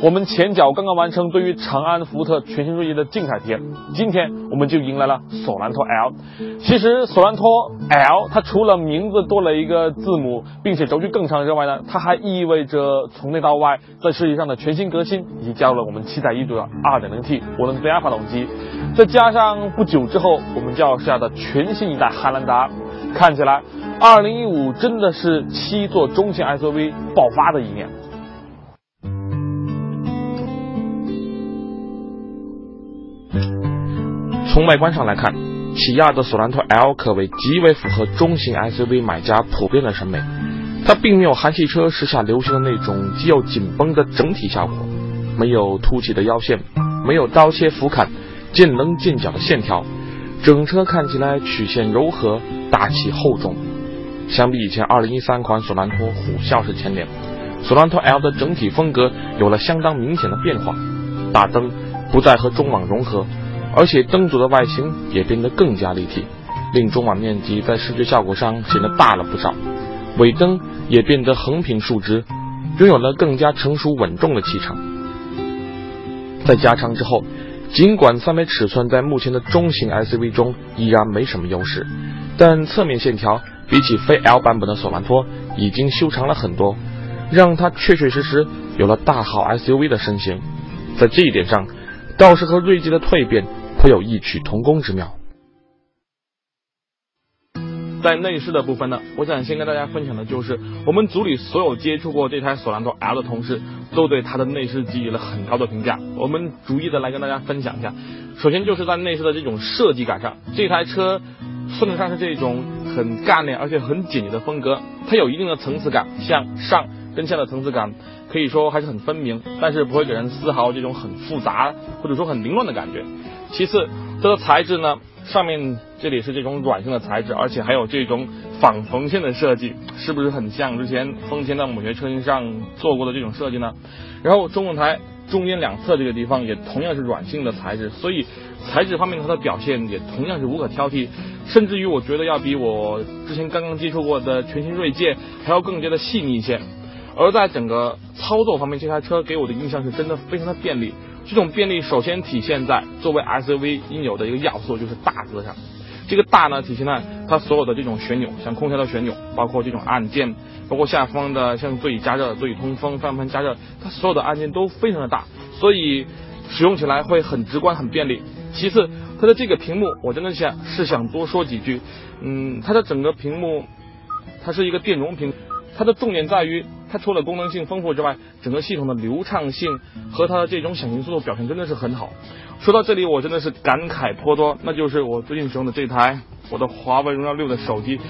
我们前脚刚刚完成对于长安福特全新锐界的静态篇，今天我们就迎来了索兰托 L。其实索兰托 L 它除了名字多了一个字母，并且轴距更长之外呢，它还意味着从内到外在设计上的全新革新，以及加入了我们期待已久的 2.0T 涡轮增压发动机，再加上不久之后我们就要下的全新一代汉兰达，看起来2015真的是七座中型 SUV 爆发的一年。从外观上来看，起亚的索兰托 L 可谓极为符合中型 SUV 买家普遍的审美。它并没有韩系车时下流行的那种肌肉紧绷的整体效果，没有凸起的腰线，没有刀切俯瞰、见棱见角的线条，整车看起来曲线柔和、大气厚重。相比以前2013款索兰托虎啸式前脸，索兰托 L 的整体风格有了相当明显的变化，大灯不再和中网融合。而且灯组的外形也变得更加立体，令中网面积在视觉效果上显得大了不少。尾灯也变得横平竖直，拥有了更加成熟稳重的气场。在加长之后，尽管三维尺寸在目前的中型 SUV 中依然没什么优势，但侧面线条比起非 L 版本的索兰托已经修长了很多，让它确确实实有了大号 SUV 的身形。在这一点上，倒是和锐界的蜕变。颇有异曲同工之妙。在内饰的部分呢，我想先跟大家分享的就是，我们组里所有接触过这台索兰托 L 的同事，都对它的内饰给予了很高的评价。我们逐一的来跟大家分享一下。首先就是在内饰的这种设计感上，这台车算得上是这种很干练而且很简洁的风格，它有一定的层次感，向上跟下的层次感可以说还是很分明，但是不会给人丝毫这种很复杂或者说很凌乱的感觉。其次，它的材质呢，上面这里是这种软性的材质，而且还有这种仿缝线的设计，是不是很像之前丰田在某些车型上做过的这种设计呢？然后中控台中间两侧这个地方也同样是软性的材质，所以材质方面它的表现也同样是无可挑剔，甚至于我觉得要比我之前刚刚接触过的全新锐界还要更加的细腻一些。而在整个操作方面，这台车给我的印象是真的非常的便利。这种便利首先体现在作为 SUV 应有的一个要素，就是大字上。这个大呢，体现在它所有的这种旋钮，像空调的旋钮，包括这种按键，包括下方的像座椅加热、座椅通风、方向盘加热，它所有的按键都非常的大，所以使用起来会很直观、很便利。其次，它的这个屏幕，我真的想是想多说几句。嗯，它的整个屏幕，它是一个电容屏，它的重点在于。它除了功能性丰富之外，整个系统的流畅性和它的这种响应速度表现真的是很好。说到这里，我真的是感慨颇多，那就是我最近使用的这台我的华为荣耀六的手机，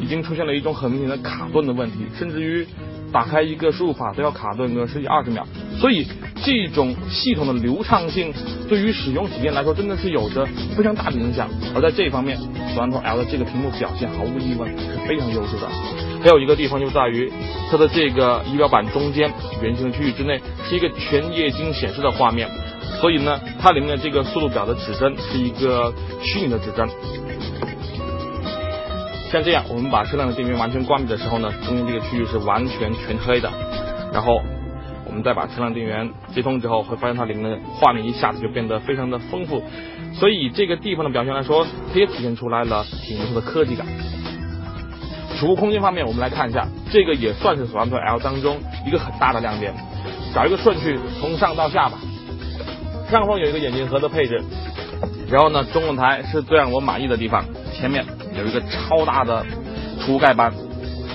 已经出现了一种很明显的卡顿的问题，甚至于打开一个输入法都要卡顿个十几二十秒。所以这种系统的流畅性对于使用体验来说，真的是有着非常大的影响。而在这一方面，索兰托 L 的这个屏幕表现毫无疑问是非常优秀的。还有一个地方就在于它的这个仪表板中间圆形的区域之内是一个全液晶显示的画面，所以呢，它里面的这个速度表的指针是一个虚拟的指针。像这样，我们把车辆的电源完全关闭的时候呢，中间这个区域是完全全黑的。然后我们再把车辆电源接通之后，会发现它里面的画面一下子就变得非常的丰富。所以这个地方的表现来说，它也体现出来了挺不错的科技感。储物空间方面，我们来看一下，这个也算是索兰托 L 当中一个很大的亮点。找一个顺序，从上到下吧。上方有一个眼镜盒的配置，然后呢，中控台是最让我满意的地方。前面有一个超大的储物盖板，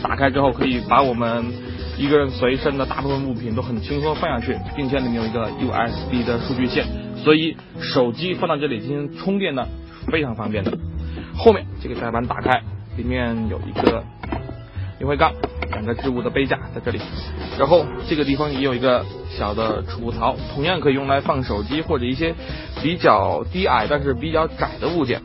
打开之后可以把我们一个人随身的大部分物品都很轻松放下去，并且里面有一个 USB 的数据线，所以手机放到这里进行充电呢，非常方便的。后面这个盖板打开。里面有一个烟灰缸，两个置物的杯架在这里，然后这个地方也有一个小的储物槽，同样可以用来放手机或者一些比较低矮但是比较窄的物件。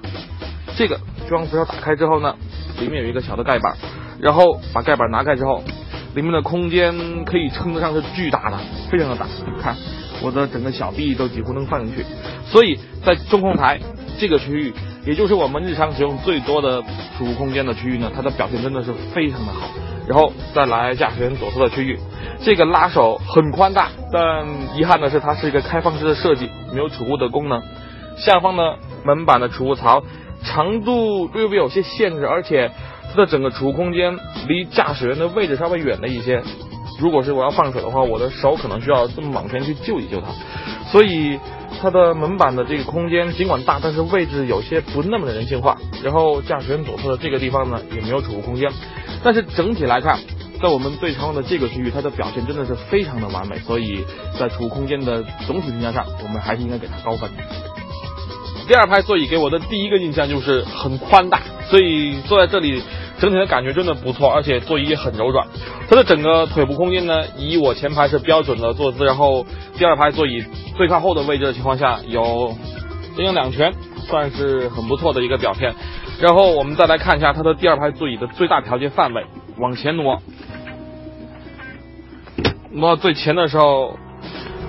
这个装扶手打开之后呢，里面有一个小的盖板，然后把盖板拿开之后，里面的空间可以称得上是巨大的，非常的大。看我的整个小臂都几乎能放进去，所以在中控台这个区域。也就是我们日常使用最多的储物空间的区域呢，它的表现真的是非常的好，然后再来驾驶员左侧的区域，这个拉手很宽大，但遗憾的是它是一个开放式的设计，没有储物的功能。下方的门板的储物槽长度略微有些限制，而且它的整个储物空间离驾驶员的位置稍微远了一些。如果是我要放水的话，我的手可能需要这么往前去救一救它。所以它的门板的这个空间尽管大，但是位置有些不那么的人性化。然后驾驶员左侧的这个地方呢，也没有储物空间。但是整体来看，在我们对窗的这个区域，它的表现真的是非常的完美。所以在储物空间的总体评价上，我们还是应该给它高分。第二排座椅给我的第一个印象就是很宽大，所以坐在这里整体的感觉真的不错，而且座椅也很柔软。它的整个腿部空间呢，以我前排是标准的坐姿，然后第二排座椅最靠后的位置的情况下，有中央两拳，算是很不错的一个表现。然后我们再来看一下它的第二排座椅的最大调节范围，往前挪，挪到最前的时候。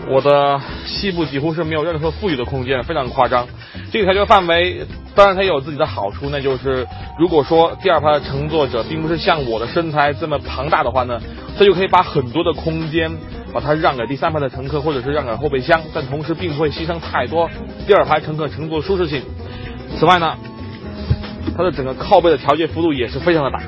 我的膝部几乎是没有任何富裕的空间，非常夸张。这个调节范围，当然它也有自己的好处，那就是如果说第二排的乘坐者并不是像我的身材这么庞大的话呢，它就可以把很多的空间把它让给第三排的乘客，或者是让给后备箱，但同时并不会牺牲太多第二排乘客乘坐舒适性。此外呢，它的整个靠背的调节幅度也是非常的大，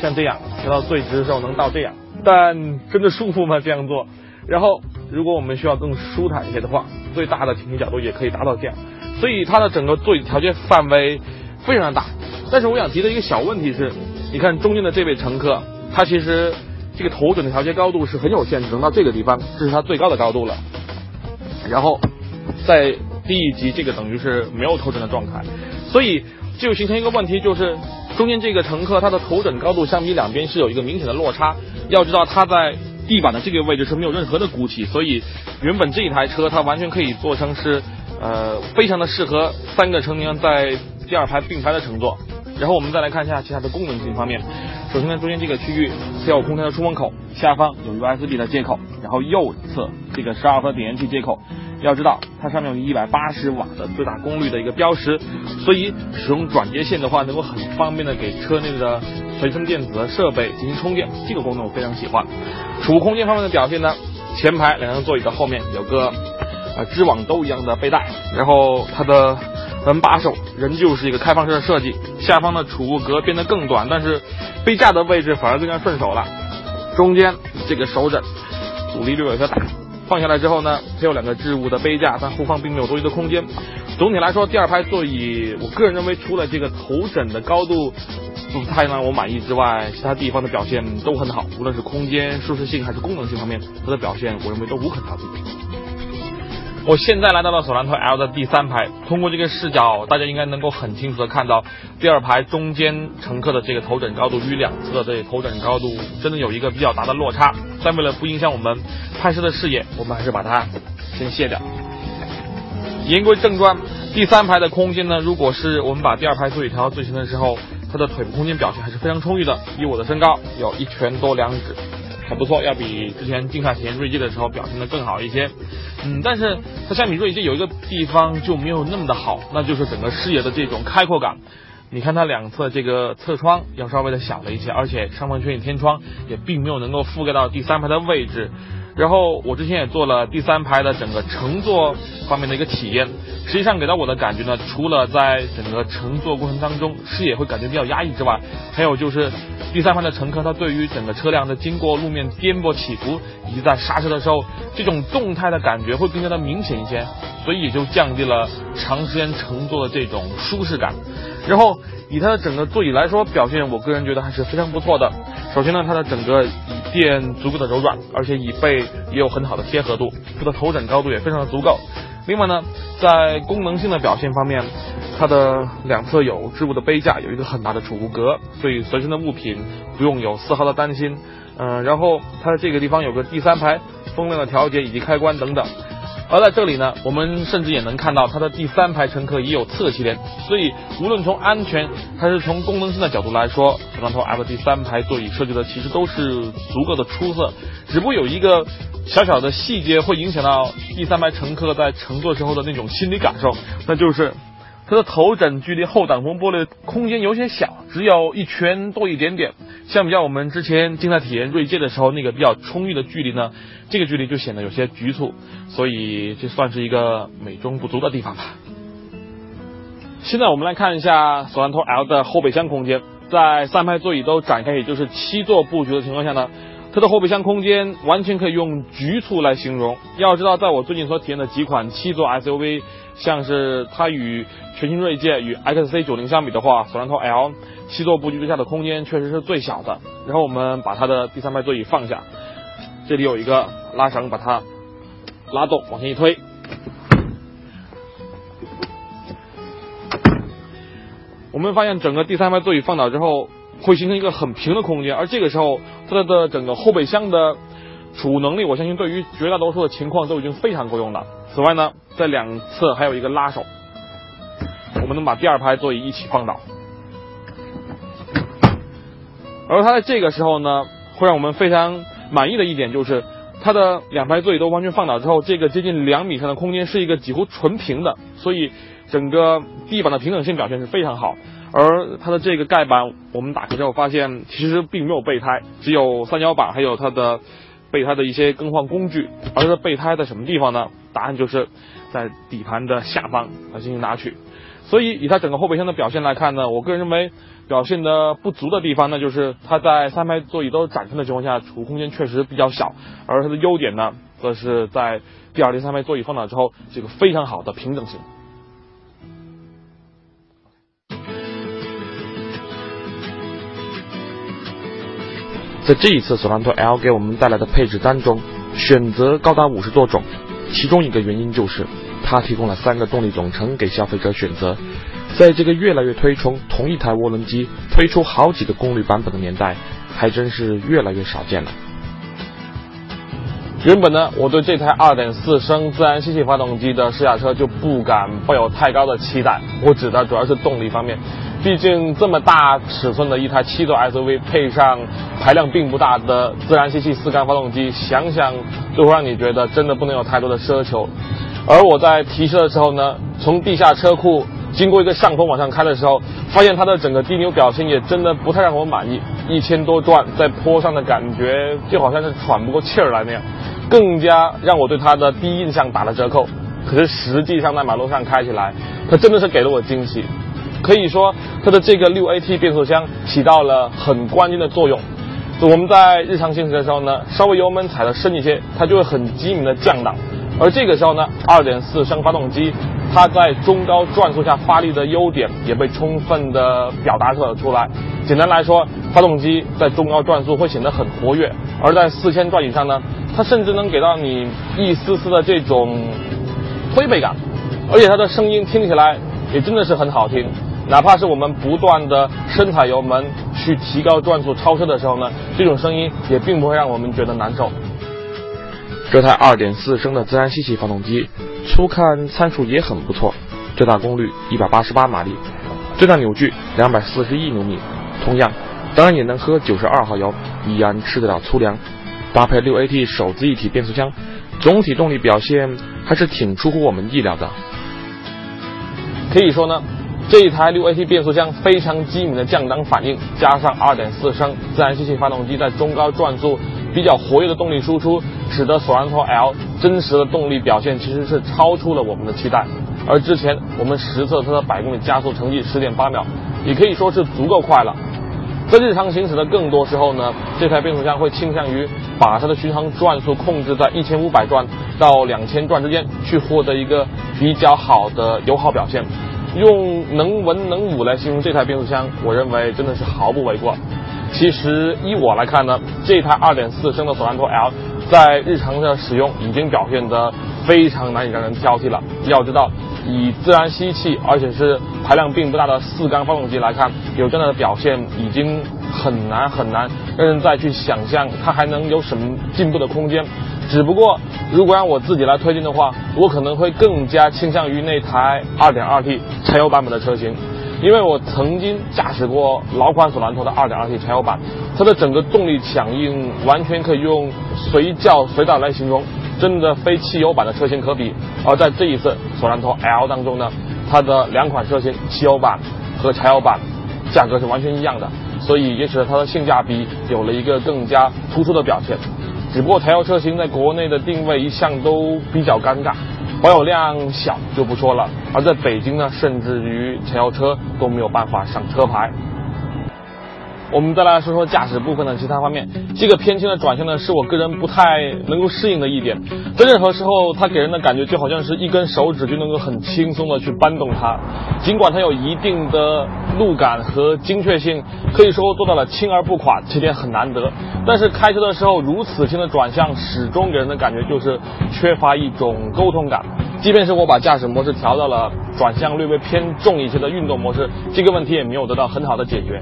像这样调到最直的时候能到这样，但真的舒服吗？这样做，然后。如果我们需要更舒坦一些的话，最大的倾斜角度也可以达到这样，所以它的整个座椅调节范围非常大。但是我想提的一个小问题是，你看中间的这位乘客，他其实这个头枕的调节高度是很有限，只能到这个地方，这是他最高的高度了。然后在第一级，这个等于是没有头枕的状态，所以就形成一个问题，就是中间这个乘客他的头枕高度相比两边是有一个明显的落差。要知道他在。地板的这个位置是没有任何的鼓起，所以原本这一台车它完全可以做成是，呃，非常的适合三个成年人在第二排并排的乘坐。然后我们再来看一下其他的功能性方面。首先呢，中间这个区域配有空调的出风口，下方有 USB 的接口，然后右侧这个十二伏点烟器接口。要知道它上面有一百八十瓦的最大功率的一个标识，所以使用转接线的话，能够很方便的给车内的。随身电子设备进行充电，这个功能我非常喜欢。储物空间方面的表现呢，前排两张座椅的后面有个啊织网兜一样的背带，然后它的门把手仍旧是一个开放式的设计，下方的储物格变得更短，但是杯架的位置反而更加顺手了。中间这个手枕阻力略有些大，放下来之后呢，它有两个置物的杯架，但后方并没有多余的空间。总体来说，第二排座椅，我个人认为除了这个头枕的高度。不太让我满意之外，其他地方的表现都很好，无论是空间舒适性还是功能性方面，它的表现我认为都无可挑剔。我现在来到了索兰特 L 的第三排，通过这个视角，大家应该能够很清楚的看到第二排中间乘客的这个头枕高度与两侧的头枕高度真的有一个比较大的落差。但为了不影响我们拍摄的视野，我们还是把它先卸掉。言归正传，第三排的空间呢，如果是我们把第二排座椅调到最前的时候。它的腿部空间表现还是非常充裕的，以我的身高有一拳多两指，还不错，要比之前静态体验锐界的时候表现的更好一些。嗯，但是它相比锐界有一个地方就没有那么的好，那就是整个视野的这种开阔感。你看它两侧这个侧窗要稍微的小了一些，而且上方全景天窗也并没有能够覆盖到第三排的位置。然后我之前也做了第三排的整个乘坐方面的一个体验，实际上给到我的感觉呢，除了在整个乘坐过程当中视野会感觉比较压抑之外，还有就是第三排的乘客他对于整个车辆的经过路面颠簸起伏以及在刹车的时候这种动态的感觉会更加的明显一些，所以也就降低了长时间乘坐的这种舒适感。然后以它的整个座椅来说，表现我个人觉得还是非常不错的。首先呢，它的整个椅垫足够的柔软，而且椅背也有很好的贴合度，它的头枕高度也非常的足够。另外呢，在功能性的表现方面，它的两侧有置物的杯架，有一个很大的储物格，所以随身的物品不用有丝毫的担心。嗯，然后它的这个地方有个第三排风量的调节以及开关等等。而在这里呢，我们甚至也能看到它的第三排乘客也有侧气帘，所以无论从安全还是从功能性的角度来说，索兰托 L 第三排座椅设计的其实都是足够的出色。只不过有一个小小的细节会影响到第三排乘客在乘坐时候的那种心理感受，那就是它的头枕距离后挡风玻璃空间有些小，只有一圈多一点点。相比较我们之前静态体验锐界的时候那个比较充裕的距离呢，这个距离就显得有些局促，所以这算是一个美中不足的地方吧。现在我们来看一下索兰托 L 的后备箱空间，在三排座椅都展开，也就是七座布局的情况下呢。它的后备箱空间完全可以用局促来形容。要知道，在我最近所体验的几款七座 SUV，像是它与全新锐界与 XC90 相比的话，索兰托 L 七座布局之下的空间确实是最小的。然后我们把它的第三排座椅放下，这里有一个拉绳，把它拉动，往前一推，我们发现整个第三排座椅放倒之后。会形成一个很平的空间，而这个时候它的整个后备箱的储物能力，我相信对于绝大多数的情况都已经非常够用了。此外呢，在两侧还有一个拉手，我们能把第二排座椅一起放倒。而它在这个时候呢，会让我们非常满意的一点就是，它的两排座椅都完全放倒之后，这个接近两米长的空间是一个几乎纯平的，所以整个地板的平整性表现是非常好。而它的这个盖板，我们打开之后发现，其实并没有备胎，只有三角板，还有它的备胎的一些更换工具。而它的备胎在什么地方呢？答案就是在底盘的下方来进行拿取。所以以它整个后备箱的表现来看呢，我个人认为表现的不足的地方，那就是它在三排座椅都展开的情况下，储物空间确实比较小。而它的优点呢，则是在第二、第三排座椅放倒之后，这个非常好的平整性。在这一次索兰托 L 给我们带来的配置单中，选择高达五十多种，其中一个原因就是它提供了三个动力总成给消费者选择。在这个越来越推崇同一台涡轮机推出好几个功率版本的年代，还真是越来越少见了。原本呢，我对这台2.4升自然吸气发动机的试驾车就不敢抱有太高的期待，我指的主要是动力方面。毕竟这么大尺寸的一台七座 SUV，配上排量并不大的自然吸气四缸发动机，想想就会让你觉得真的不能有太多的奢求。而我在提车的时候呢，从地下车库经过一个上坡往上开的时候，发现它的整个低扭表现也真的不太让我满意。一千多转在坡上的感觉就好像是喘不过气儿来那样，更加让我对它的第一印象打了折扣。可是实际上在马路上开起来，它真的是给了我惊喜。可以说，它的这个六 AT 变速箱起到了很关键的作用。我们在日常行驶的时候呢，稍微油门踩的深一些，它就会很机敏的降档。而这个时候呢，二点四升发动机，它在中高转速下发力的优点也被充分的表达了出来。简单来说，发动机在中高转速会显得很活跃，而在四千转以上呢，它甚至能给到你一丝丝的这种推背感，而且它的声音听起来也真的是很好听。哪怕是我们不断的深踩油门去提高转速超车的时候呢，这种声音也并不会让我们觉得难受。这台2.4升的自然吸气发动机，粗看参数也很不错，最大功率188马力，最大扭矩241牛米，同样，当然也能喝92号油，依然吃得了粗粮。搭配 6AT 手自一体变速箱，总体动力表现还是挺出乎我们意料的。可以说呢。这一台六 AT 变速箱非常机敏的降档反应，加上2.4升自然吸气发动机在中高转速比较活跃的动力输出，使得索兰托 L 真实的动力表现其实是超出了我们的期待。而之前我们实测它的百公里加速成绩10.8秒，也可以说是足够快了。在日常行驶的更多时候呢，这台变速箱会倾向于把它的巡航转速控制在1500转到2000转之间，去获得一个比较好的油耗表现。用能文能武来形容这台变速箱，我认为真的是毫不为过。其实依我来看呢，这台2.4升的索兰托 L 在日常的使用已经表现得非常难以让人挑剔了。要知道，以自然吸气而且是排量并不大的四缸发动机来看，有这样的表现已经很难很难让人再去想象它还能有什么进步的空间。只不过，如果让我自己来推荐的话，我可能会更加倾向于那台 2.2T 柴油版本的车型，因为我曾经驾驶过老款索兰托的 2.2T 柴油版，它的整个动力响应完全可以用随叫随到来形容，真的非汽油版的车型可比。而在这一次索兰托 L 当中呢，它的两款车型汽油版和柴油版价格是完全一样的，所以也使得它的性价比有了一个更加突出的表现。只不过柴油车型在国内的定位一向都比较尴尬，保有量小就不说了，而在北京呢，甚至于柴油车都没有办法上车牌。我们再来说说驾驶部分的其他方面。这个偏轻的转向呢，是我个人不太能够适应的一点。在任何时候，它给人的感觉就好像是一根手指就能够很轻松的去搬动它。尽管它有一定的路感和精确性，可以说做到了轻而不垮，这点很难得。但是开车的时候，如此轻的转向，始终给人的感觉就是缺乏一种沟通感。即便是我把驾驶模式调到了转向略微偏重一些的运动模式，这个问题也没有得到很好的解决。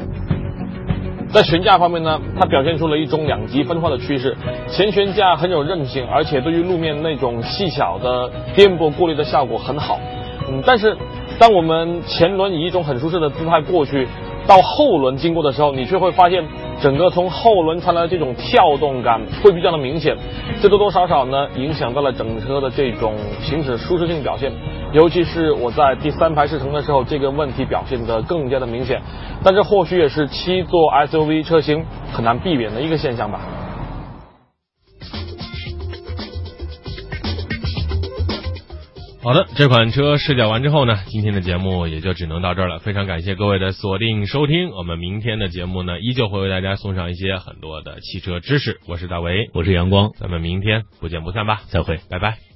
在悬架方面呢，它表现出了一种两极分化的趋势。前悬架很有韧性，而且对于路面那种细小的颠簸过滤的效果很好。嗯，但是当我们前轮以一种很舒适的姿态过去，到后轮经过的时候，你却会发现。整个从后轮传来的这种跳动感会比较的明显，这多多少少呢影响到了整车的这种行驶舒适性表现，尤其是我在第三排试乘的时候，这个问题表现得更加的明显。但这或许也是七座 SUV 车型很难避免的一个现象吧。好的，这款车试驾完之后呢，今天的节目也就只能到这儿了。非常感谢各位的锁定收听，我们明天的节目呢，依旧会为大家送上一些很多的汽车知识。我是大为，我是阳光，咱们明天不见不散吧，再会，拜拜。